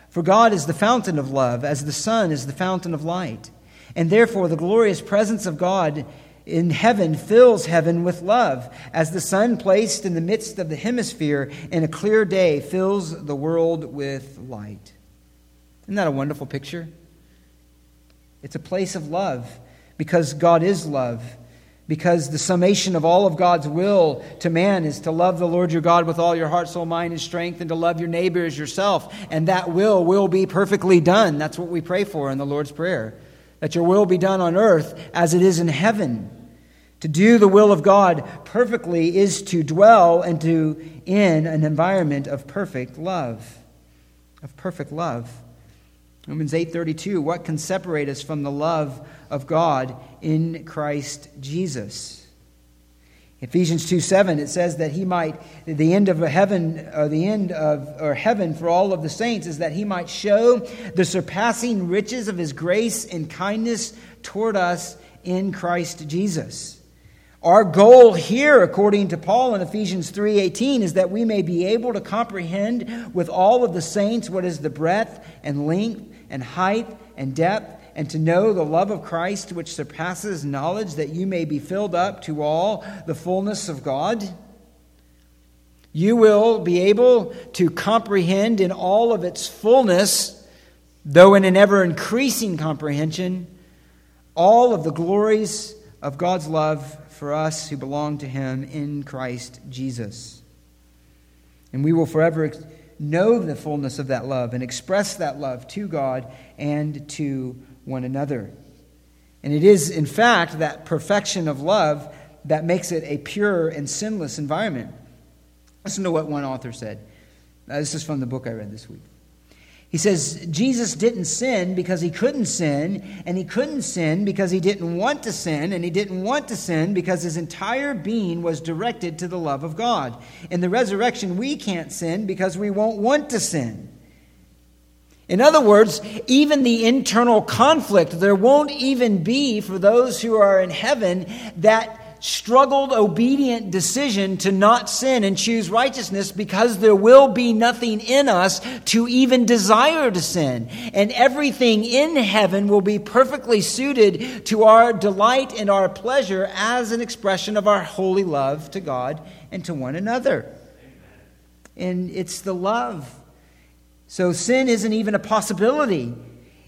For God is the fountain of love, as the sun is the fountain of light. And therefore, the glorious presence of God in heaven fills heaven with love, as the sun placed in the midst of the hemisphere in a clear day fills the world with light. Isn't that a wonderful picture? It's a place of love because God is love. Because the summation of all of God's will to man is to love the Lord your God with all your heart, soul, mind, and strength, and to love your neighbor as yourself. And that will will be perfectly done. That's what we pray for in the Lord's Prayer that your will be done on earth as it is in heaven. To do the will of God perfectly is to dwell and to in an environment of perfect love. Of perfect love. Romans 8:32 What can separate us from the love of God in Christ Jesus? Ephesians 2 7, it says that he might, the end of heaven, or the end of, or heaven for all of the saints is that he might show the surpassing riches of his grace and kindness toward us in Christ Jesus. Our goal here, according to Paul in Ephesians 3:18, is that we may be able to comprehend with all of the saints what is the breadth and length and height and depth and to know the love of Christ which surpasses knowledge, that you may be filled up to all the fullness of God? You will be able to comprehend in all of its fullness, though in an ever increasing comprehension, all of the glories of God's love for us who belong to Him in Christ Jesus. And we will forever know the fullness of that love and express that love to God and to one another. And it is, in fact, that perfection of love that makes it a pure and sinless environment. Listen to what one author said. Uh, this is from the book I read this week. He says, Jesus didn't sin because he couldn't sin, and he couldn't sin because he didn't want to sin, and he didn't want to sin because his entire being was directed to the love of God. In the resurrection, we can't sin because we won't want to sin. In other words, even the internal conflict, there won't even be for those who are in heaven that struggled, obedient decision to not sin and choose righteousness because there will be nothing in us to even desire to sin. And everything in heaven will be perfectly suited to our delight and our pleasure as an expression of our holy love to God and to one another. And it's the love so sin isn't even a possibility.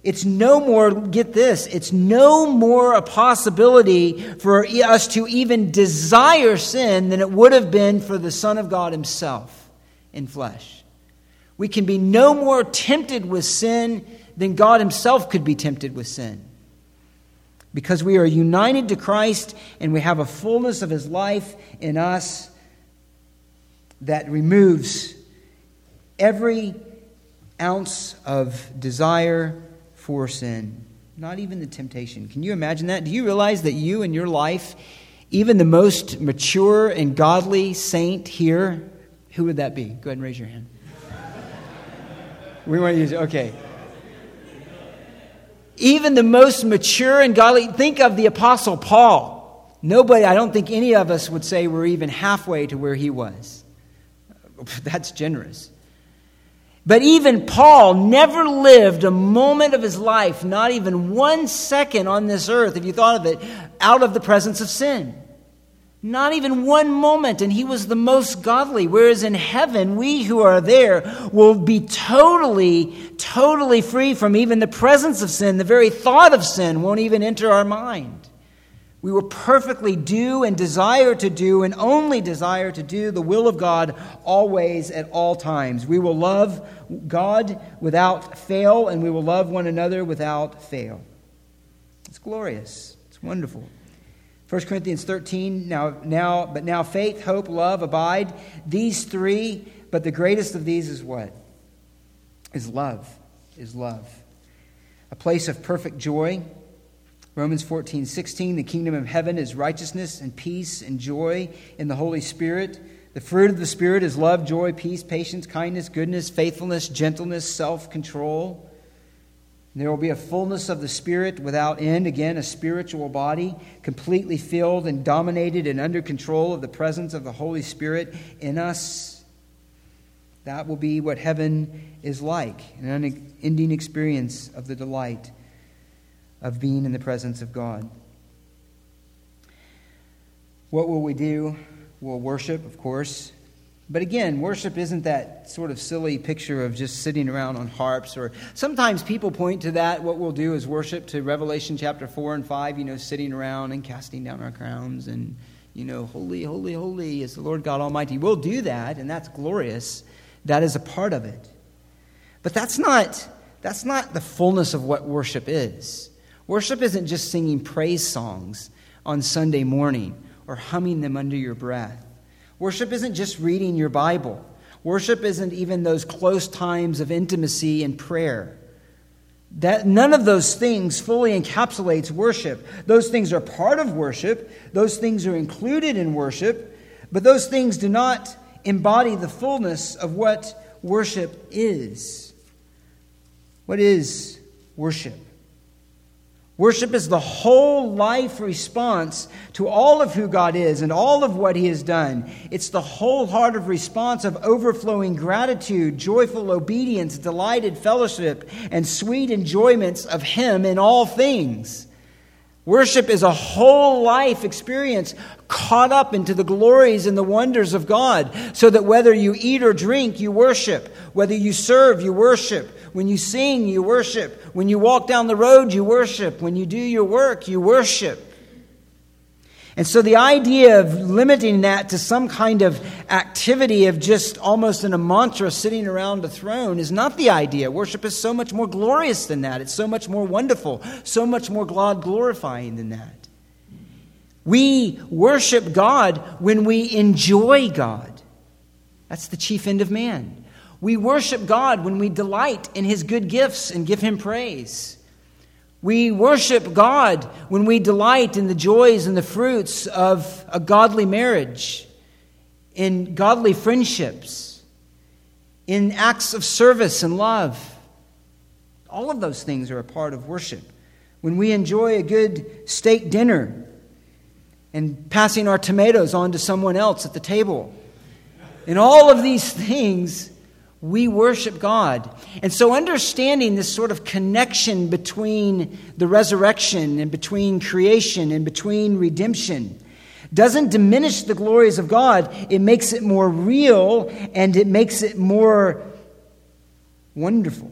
It's no more, get this, it's no more a possibility for us to even desire sin than it would have been for the Son of God Himself in flesh. We can be no more tempted with sin than God Himself could be tempted with sin. Because we are united to Christ and we have a fullness of His life in us that removes every ounce of desire for sin, not even the temptation. Can you imagine that? Do you realize that you in your life, even the most mature and godly saint here, who would that be? Go ahead and raise your hand. we want to use it. Okay. Even the most mature and godly, think of the Apostle Paul. Nobody, I don't think any of us would say we're even halfway to where he was. That's generous. But even Paul never lived a moment of his life, not even one second on this earth, if you thought of it, out of the presence of sin. Not even one moment, and he was the most godly. Whereas in heaven, we who are there will be totally, totally free from even the presence of sin. The very thought of sin won't even enter our mind. We will perfectly do and desire to do and only desire to do the will of God always at all times. We will love God without fail and we will love one another without fail. It's glorious. It's wonderful. 1 Corinthians 13 now now but now faith, hope, love abide these three, but the greatest of these is what? Is love. Is love. A place of perfect joy Romans 14, 16, the kingdom of heaven is righteousness and peace and joy in the Holy Spirit. The fruit of the Spirit is love, joy, peace, patience, kindness, goodness, faithfulness, gentleness, self control. There will be a fullness of the Spirit without end, again, a spiritual body, completely filled and dominated and under control of the presence of the Holy Spirit in us. That will be what heaven is like an unending experience of the delight of being in the presence of God. What will we do? We'll worship, of course. But again, worship isn't that sort of silly picture of just sitting around on harps or sometimes people point to that what we'll do is worship to Revelation chapter 4 and 5, you know, sitting around and casting down our crowns and you know, holy, holy, holy is the Lord God Almighty. We'll do that and that's glorious. That is a part of it. But that's not that's not the fullness of what worship is. Worship isn't just singing praise songs on Sunday morning or humming them under your breath. Worship isn't just reading your Bible. Worship isn't even those close times of intimacy and prayer. that none of those things fully encapsulates worship. Those things are part of worship, those things are included in worship, but those things do not embody the fullness of what worship is. What is worship? Worship is the whole life response to all of who God is and all of what He has done. It's the wholehearted response of overflowing gratitude, joyful obedience, delighted fellowship, and sweet enjoyments of Him in all things. Worship is a whole life experience caught up into the glories and the wonders of God, so that whether you eat or drink, you worship. Whether you serve, you worship. When you sing, you worship. When you walk down the road, you worship. When you do your work, you worship. And so the idea of limiting that to some kind of activity of just almost in a mantra sitting around a throne is not the idea. Worship is so much more glorious than that. It's so much more wonderful, so much more God glorifying than that. We worship God when we enjoy God. That's the chief end of man. We worship God when we delight in His good gifts and give Him praise. We worship God when we delight in the joys and the fruits of a godly marriage, in godly friendships, in acts of service and love. All of those things are a part of worship. When we enjoy a good steak dinner and passing our tomatoes on to someone else at the table. And all of these things we worship God. And so, understanding this sort of connection between the resurrection and between creation and between redemption doesn't diminish the glories of God. It makes it more real and it makes it more wonderful.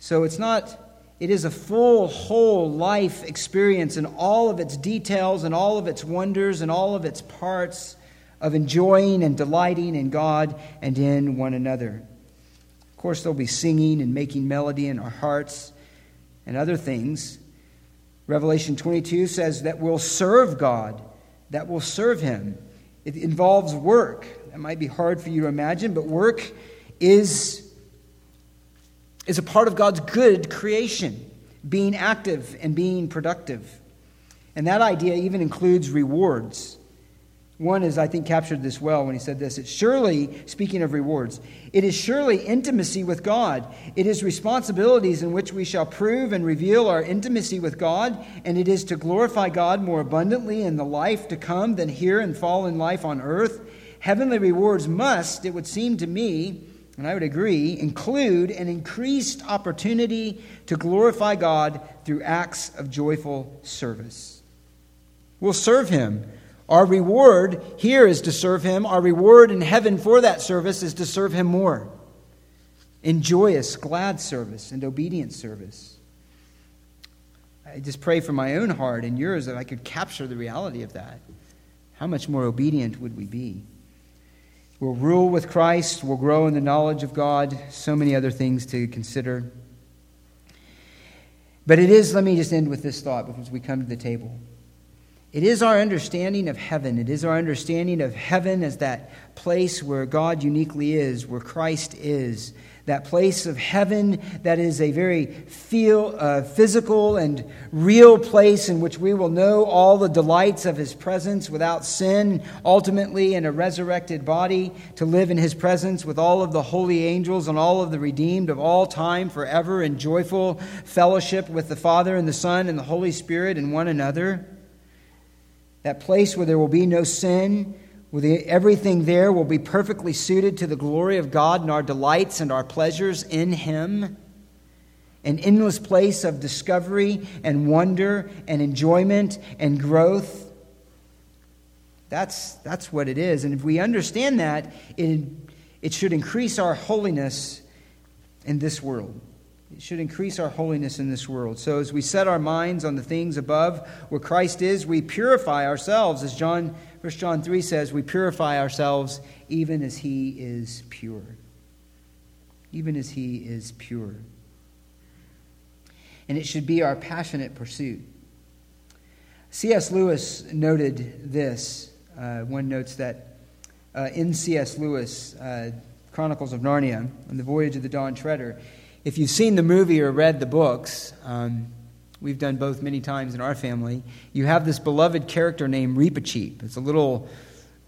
So, it's not. It is a full, whole life experience in all of its details and all of its wonders and all of its parts of enjoying and delighting in God and in one another. Of course, there'll be singing and making melody in our hearts and other things. Revelation 22 says that we'll serve God, that we'll serve Him. It involves work. That might be hard for you to imagine, but work is, is a part of God's good creation, being active and being productive. And that idea even includes rewards. One is, I think, captured this well when he said this. It's surely, speaking of rewards, it is surely intimacy with God. It is responsibilities in which we shall prove and reveal our intimacy with God, and it is to glorify God more abundantly in the life to come than here and fallen life on earth. Heavenly rewards must, it would seem to me, and I would agree, include an increased opportunity to glorify God through acts of joyful service. We'll serve Him our reward here is to serve Him. Our reward in heaven for that service is to serve Him more in joyous, glad service and obedient service. I just pray for my own heart and yours that I could capture the reality of that. How much more obedient would we be? We'll rule with Christ, we'll grow in the knowledge of God, so many other things to consider. But it is, let me just end with this thought before we come to the table. It is our understanding of heaven. It is our understanding of heaven as that place where God uniquely is, where Christ is. That place of heaven that is a very feel, uh, physical and real place in which we will know all the delights of His presence without sin, ultimately in a resurrected body, to live in His presence with all of the holy angels and all of the redeemed of all time forever in joyful fellowship with the Father and the Son and the Holy Spirit and one another that place where there will be no sin, where the, everything there will be perfectly suited to the glory of God and our delights and our pleasures in Him. An endless place of discovery and wonder and enjoyment and growth. That's, that's what it is. And if we understand that, it, it should increase our holiness in this world. It should increase our holiness in this world. So as we set our minds on the things above where Christ is, we purify ourselves. As John 1 John 3 says, we purify ourselves even as he is pure. Even as he is pure. And it should be our passionate pursuit. C.S. Lewis noted this. Uh, one notes that uh, in C.S. Lewis, uh, Chronicles of Narnia, on the voyage of the Dawn Treader, if you've seen the movie or read the books, um, we've done both many times in our family, you have this beloved character named Reepicheep. It's a little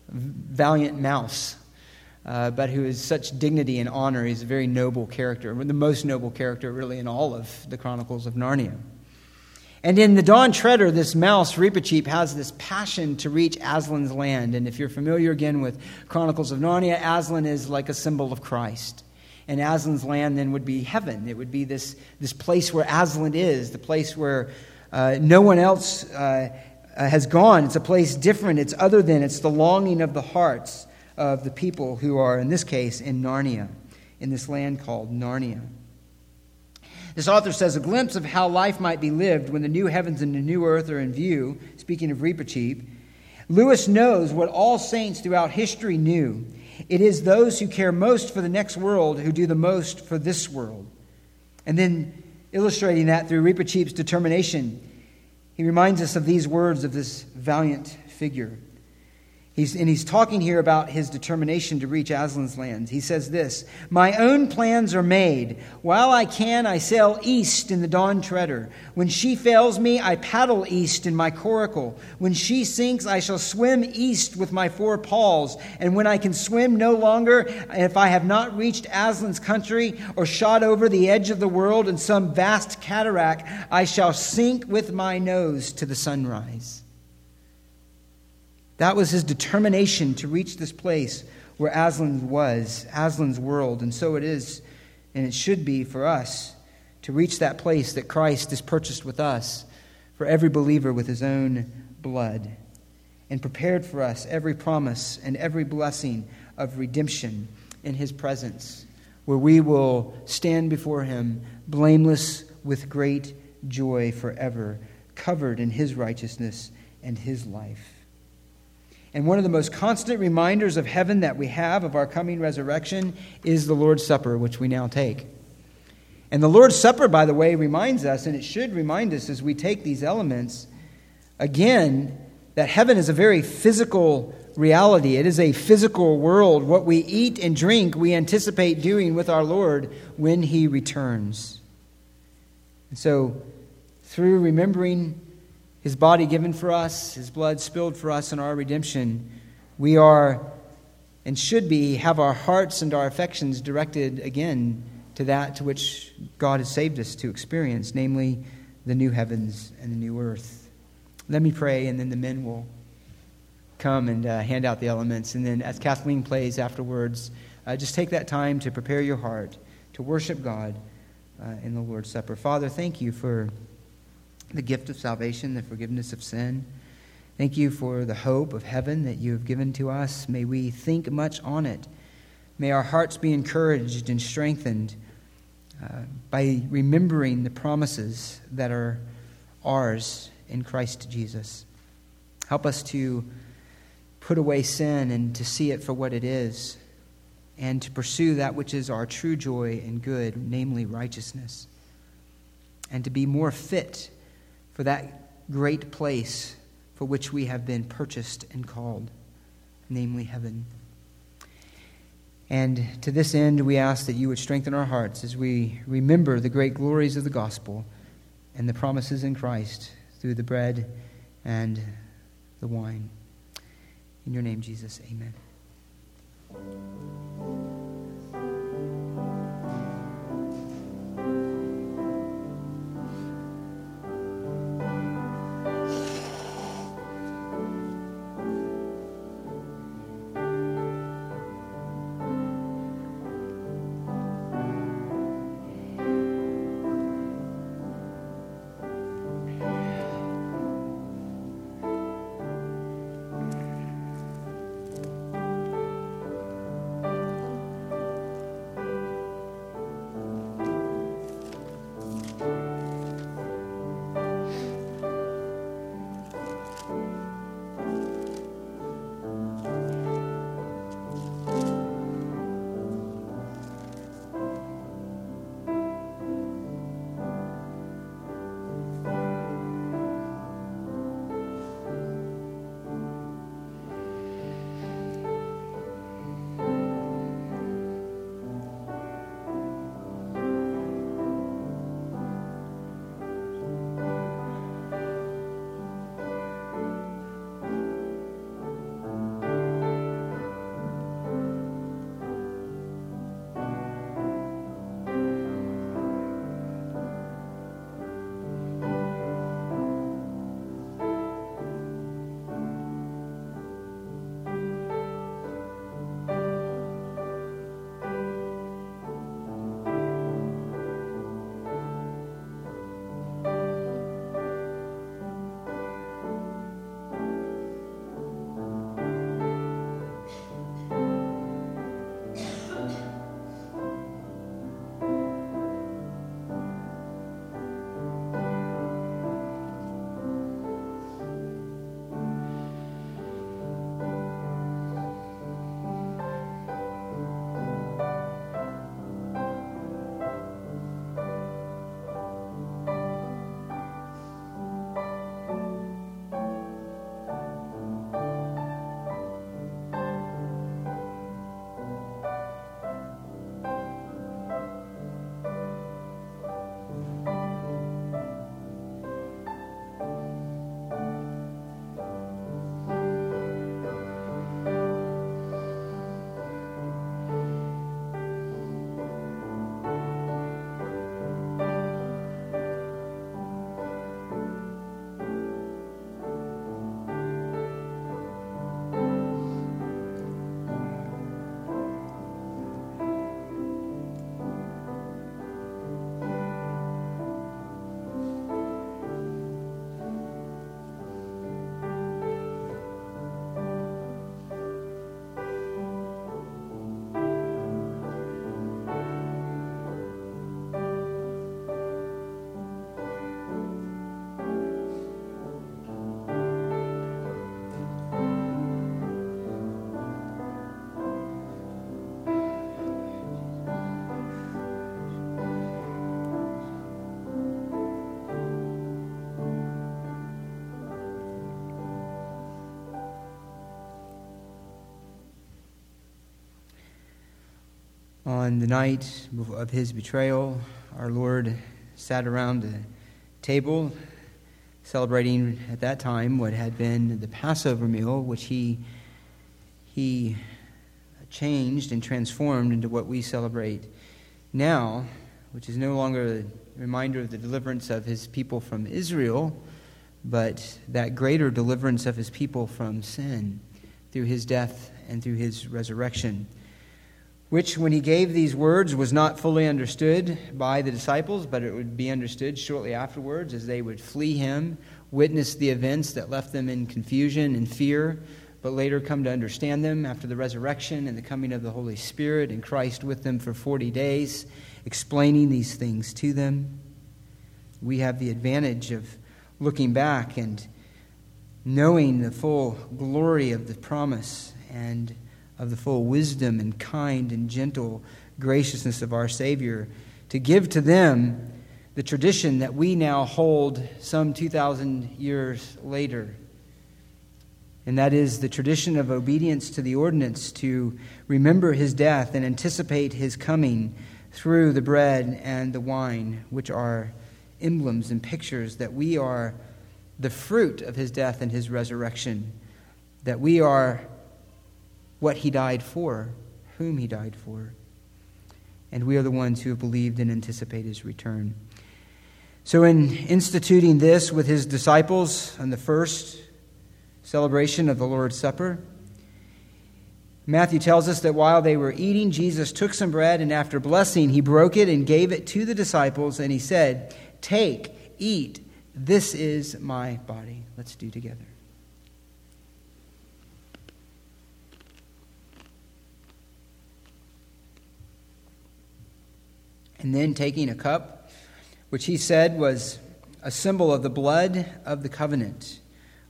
valiant mouse, uh, but who is such dignity and honor. He's a very noble character, the most noble character, really, in all of the Chronicles of Narnia. And in the Dawn Treader, this mouse, Reepicheep, has this passion to reach Aslan's land. And if you're familiar again with Chronicles of Narnia, Aslan is like a symbol of Christ. And Aslan's land then would be heaven. It would be this, this place where Aslan is, the place where uh, no one else uh, has gone. It's a place different, it's other than, it's the longing of the hearts of the people who are, in this case, in Narnia, in this land called Narnia. This author says a glimpse of how life might be lived when the new heavens and the new earth are in view, speaking of Reepicheep. Lewis knows what all saints throughout history knew. It is those who care most for the next world who do the most for this world. And then illustrating that through Reepicheep's determination, he reminds us of these words of this valiant figure. He's, and he's talking here about his determination to reach Aslan's lands. He says this My own plans are made. While I can, I sail east in the dawn treader. When she fails me, I paddle east in my coracle. When she sinks, I shall swim east with my four paws. And when I can swim no longer, if I have not reached Aslan's country or shot over the edge of the world in some vast cataract, I shall sink with my nose to the sunrise. That was his determination to reach this place where Aslan was, Aslan's world. And so it is, and it should be for us to reach that place that Christ has purchased with us for every believer with his own blood and prepared for us every promise and every blessing of redemption in his presence, where we will stand before him blameless with great joy forever, covered in his righteousness and his life. And one of the most constant reminders of heaven that we have of our coming resurrection is the Lord's Supper, which we now take. And the Lord's Supper, by the way, reminds us, and it should remind us as we take these elements, again, that heaven is a very physical reality. It is a physical world. What we eat and drink, we anticipate doing with our Lord when He returns. And so, through remembering his body given for us, his blood spilled for us in our redemption, we are and should be have our hearts and our affections directed again to that to which God has saved us to experience, namely the new heavens and the new earth. Let me pray, and then the men will come and uh, hand out the elements. And then, as Kathleen plays afterwards, uh, just take that time to prepare your heart to worship God uh, in the Lord's Supper. Father, thank you for the gift of salvation, the forgiveness of sin. Thank you for the hope of heaven that you have given to us. May we think much on it. May our hearts be encouraged and strengthened uh, by remembering the promises that are ours in Christ Jesus. Help us to put away sin and to see it for what it is, and to pursue that which is our true joy and good, namely righteousness, and to be more fit for that great place for which we have been purchased and called, namely heaven. And to this end, we ask that you would strengthen our hearts as we remember the great glories of the gospel and the promises in Christ through the bread and the wine. In your name, Jesus, amen. On the night of his betrayal, our Lord sat around a table celebrating at that time what had been the Passover meal, which he, he changed and transformed into what we celebrate now, which is no longer a reminder of the deliverance of his people from Israel, but that greater deliverance of his people from sin through his death and through his resurrection which, when he gave these words, was not fully understood by the disciples, but it would be understood shortly afterwards as they would flee him, witness the events that left them in confusion and fear, but later come to understand them after the resurrection and the coming of the Holy Spirit and Christ with them for 40 days, explaining these things to them. We have the advantage of looking back and knowing the full glory of the promise and of the full wisdom and kind and gentle graciousness of our Savior, to give to them the tradition that we now hold some 2,000 years later. And that is the tradition of obedience to the ordinance, to remember his death and anticipate his coming through the bread and the wine, which are emblems and pictures that we are the fruit of his death and his resurrection, that we are what he died for, whom he died for. And we are the ones who have believed and anticipate his return. So, in instituting this with his disciples on the first celebration of the Lord's Supper, Matthew tells us that while they were eating, Jesus took some bread, and after blessing, he broke it and gave it to the disciples, and he said, Take, eat, this is my body. Let's do together. And then taking a cup, which he said was a symbol of the blood of the covenant,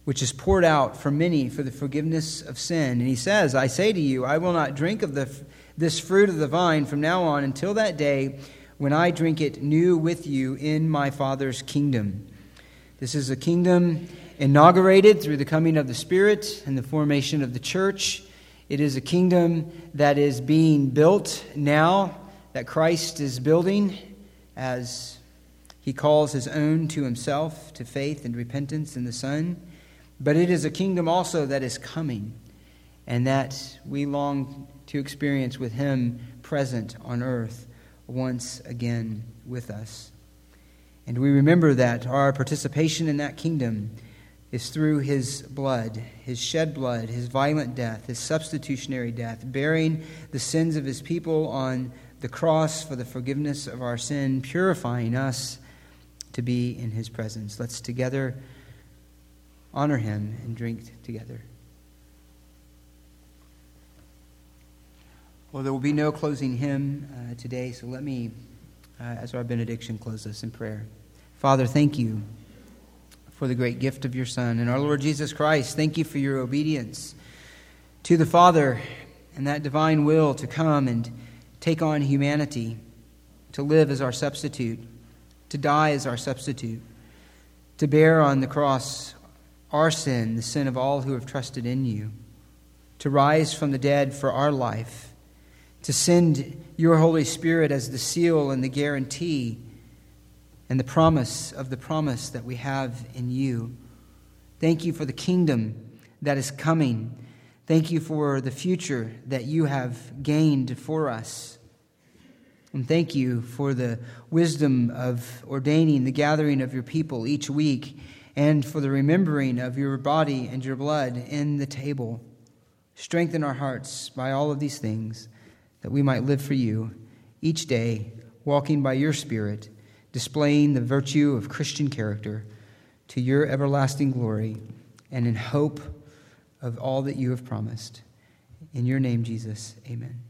which is poured out for many for the forgiveness of sin. And he says, I say to you, I will not drink of the, this fruit of the vine from now on until that day when I drink it new with you in my Father's kingdom. This is a kingdom inaugurated through the coming of the Spirit and the formation of the church. It is a kingdom that is being built now that Christ is building as he calls his own to himself, to faith and repentance in the Son. But it is a kingdom also that is coming, and that we long to experience with him present on earth once again with us. And we remember that our participation in that kingdom is through his blood, his shed blood, his violent death, his substitutionary death, bearing the sins of his people on the cross for the forgiveness of our sin, purifying us to be in his presence. Let's together honor him and drink together. Well, there will be no closing hymn uh, today, so let me, uh, as our benediction, close us in prayer. Father, thank you for the great gift of your Son and our Lord Jesus Christ. Thank you for your obedience to the Father and that divine will to come and take on humanity, to live as our substitute, to die as our substitute, to bear on the cross our sin, the sin of all who have trusted in you, to rise from the dead for our life, to send your Holy Spirit as the seal and the guarantee and the promise of the promise that we have in you. Thank you for the kingdom that is coming Thank you for the future that you have gained for us. And thank you for the wisdom of ordaining the gathering of your people each week and for the remembering of your body and your blood in the table. Strengthen our hearts by all of these things that we might live for you each day, walking by your Spirit, displaying the virtue of Christian character to your everlasting glory and in hope of all that you have promised. In your name, Jesus, amen.